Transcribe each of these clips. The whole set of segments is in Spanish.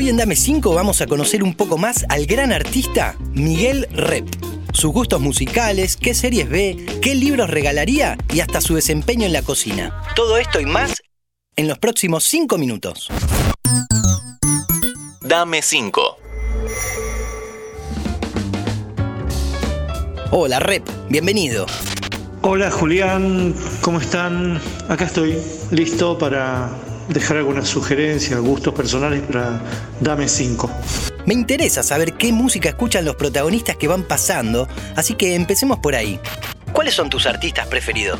Hoy en Dame 5 vamos a conocer un poco más al gran artista Miguel Rep. Sus gustos musicales, qué series ve, qué libros regalaría y hasta su desempeño en la cocina. Todo esto y más en los próximos 5 minutos. Dame 5. Hola Rep, bienvenido. Hola Julián, ¿cómo están? Acá estoy, listo para dejar algunas sugerencias, gustos personales para Dame 5. Me interesa saber qué música escuchan los protagonistas que van pasando, así que empecemos por ahí. ¿Cuáles son tus artistas preferidos?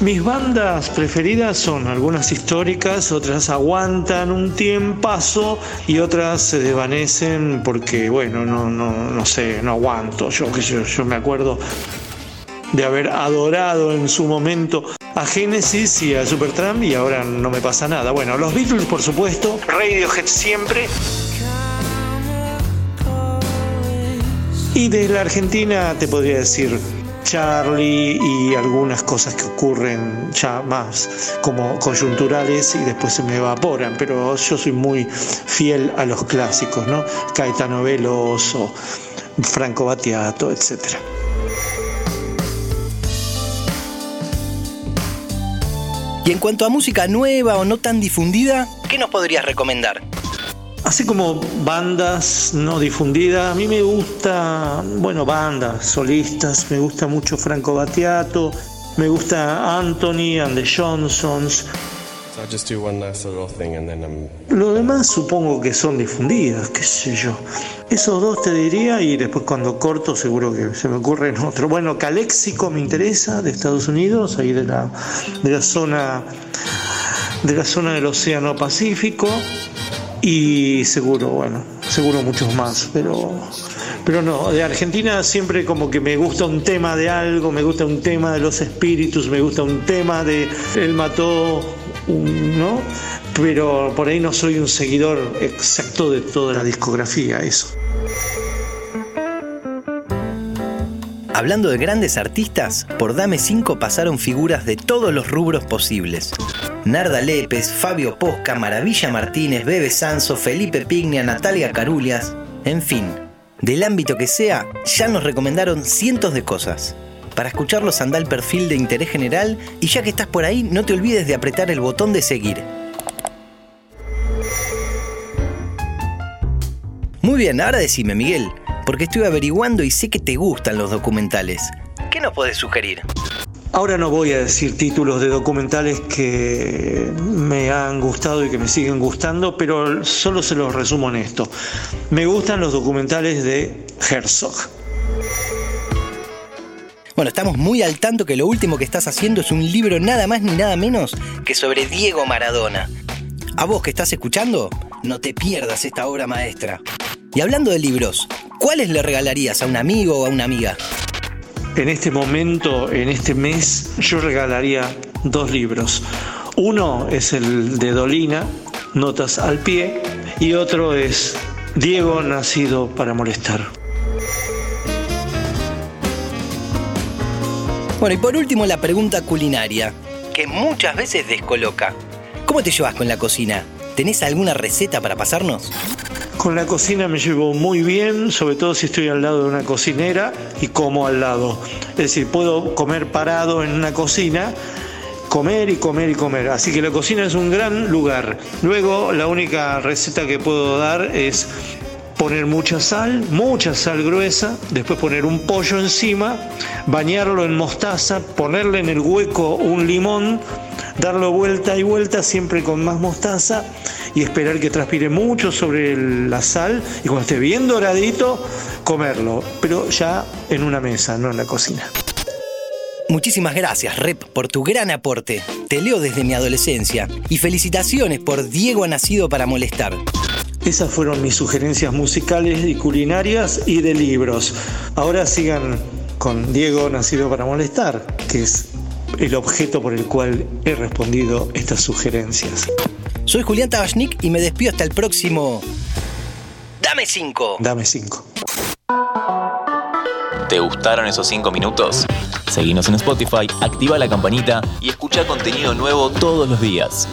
Mis bandas preferidas son algunas históricas, otras aguantan un tiempazo y otras se desvanecen porque, bueno, no, no, no sé, no aguanto. Yo, yo, yo me acuerdo de haber adorado en su momento a Genesis y a Supertramp y ahora no me pasa nada. Bueno, los Beatles por supuesto, Radiohead siempre. Y desde la Argentina te podría decir Charlie y algunas cosas que ocurren ya más como coyunturales y después se me evaporan, pero yo soy muy fiel a los clásicos, ¿no? Caetano Veloso, Franco Battiato, etcétera. Y en cuanto a música nueva o no tan difundida, ¿qué nos podrías recomendar? Así como bandas no difundidas, a mí me gusta, bueno, bandas solistas, me gusta mucho Franco Battiato, me gusta Anthony and the Johnsons. Lo demás supongo que son difundidas, qué sé yo. Esos dos te diría y después cuando corto seguro que se me ocurren otro. Bueno, Caléxico me interesa, de Estados Unidos, ahí de la, de la zona de la zona del Océano Pacífico y seguro, bueno, seguro muchos más, pero pero no, de Argentina siempre como que me gusta un tema de algo, me gusta un tema de los espíritus, me gusta un tema de él mató ¿no? Pero por ahí no soy un seguidor exacto de toda la discografía, eso. Hablando de grandes artistas, por Dame 5 pasaron figuras de todos los rubros posibles. Narda Lépez, Fabio Posca, Maravilla Martínez, Bebe Sanso, Felipe Pignia, Natalia Carulias, en fin, del ámbito que sea, ya nos recomendaron cientos de cosas. Para escucharlos anda al perfil de interés general y ya que estás por ahí, no te olvides de apretar el botón de seguir. Muy bien, ahora decime, Miguel, porque estoy averiguando y sé que te gustan los documentales. ¿Qué nos podés sugerir? Ahora no voy a decir títulos de documentales que me han gustado y que me siguen gustando, pero solo se los resumo en esto. Me gustan los documentales de Herzog. Bueno, estamos muy al tanto que lo último que estás haciendo es un libro nada más ni nada menos que sobre Diego Maradona. A vos que estás escuchando, no te pierdas esta obra maestra. Y hablando de libros, ¿cuáles le regalarías a un amigo o a una amiga? En este momento, en este mes, yo regalaría dos libros. Uno es el de Dolina, Notas al pie, y otro es Diego nacido para molestar. Bueno, y por último la pregunta culinaria, que muchas veces descoloca. ¿Cómo te llevas con la cocina? ¿Tenés alguna receta para pasarnos? Con la cocina me llevo muy bien, sobre todo si estoy al lado de una cocinera y como al lado. Es decir, puedo comer parado en una cocina, comer y comer y comer. Así que la cocina es un gran lugar. Luego, la única receta que puedo dar es poner mucha sal, mucha sal gruesa, después poner un pollo encima, bañarlo en mostaza, ponerle en el hueco un limón, darlo vuelta y vuelta siempre con más mostaza y esperar que transpire mucho sobre la sal y cuando esté bien doradito, comerlo, pero ya en una mesa, no en la cocina. Muchísimas gracias, Rep, por tu gran aporte. Te leo desde mi adolescencia y felicitaciones por Diego ha nacido para molestar. Esas fueron mis sugerencias musicales y culinarias y de libros. Ahora sigan con Diego Nacido para Molestar, que es el objeto por el cual he respondido estas sugerencias. Soy Julián Tabachnik y me despido hasta el próximo. Dame 5. Dame 5. ¿Te gustaron esos 5 minutos? Seguinos en Spotify, activa la campanita y escucha contenido nuevo todos los días.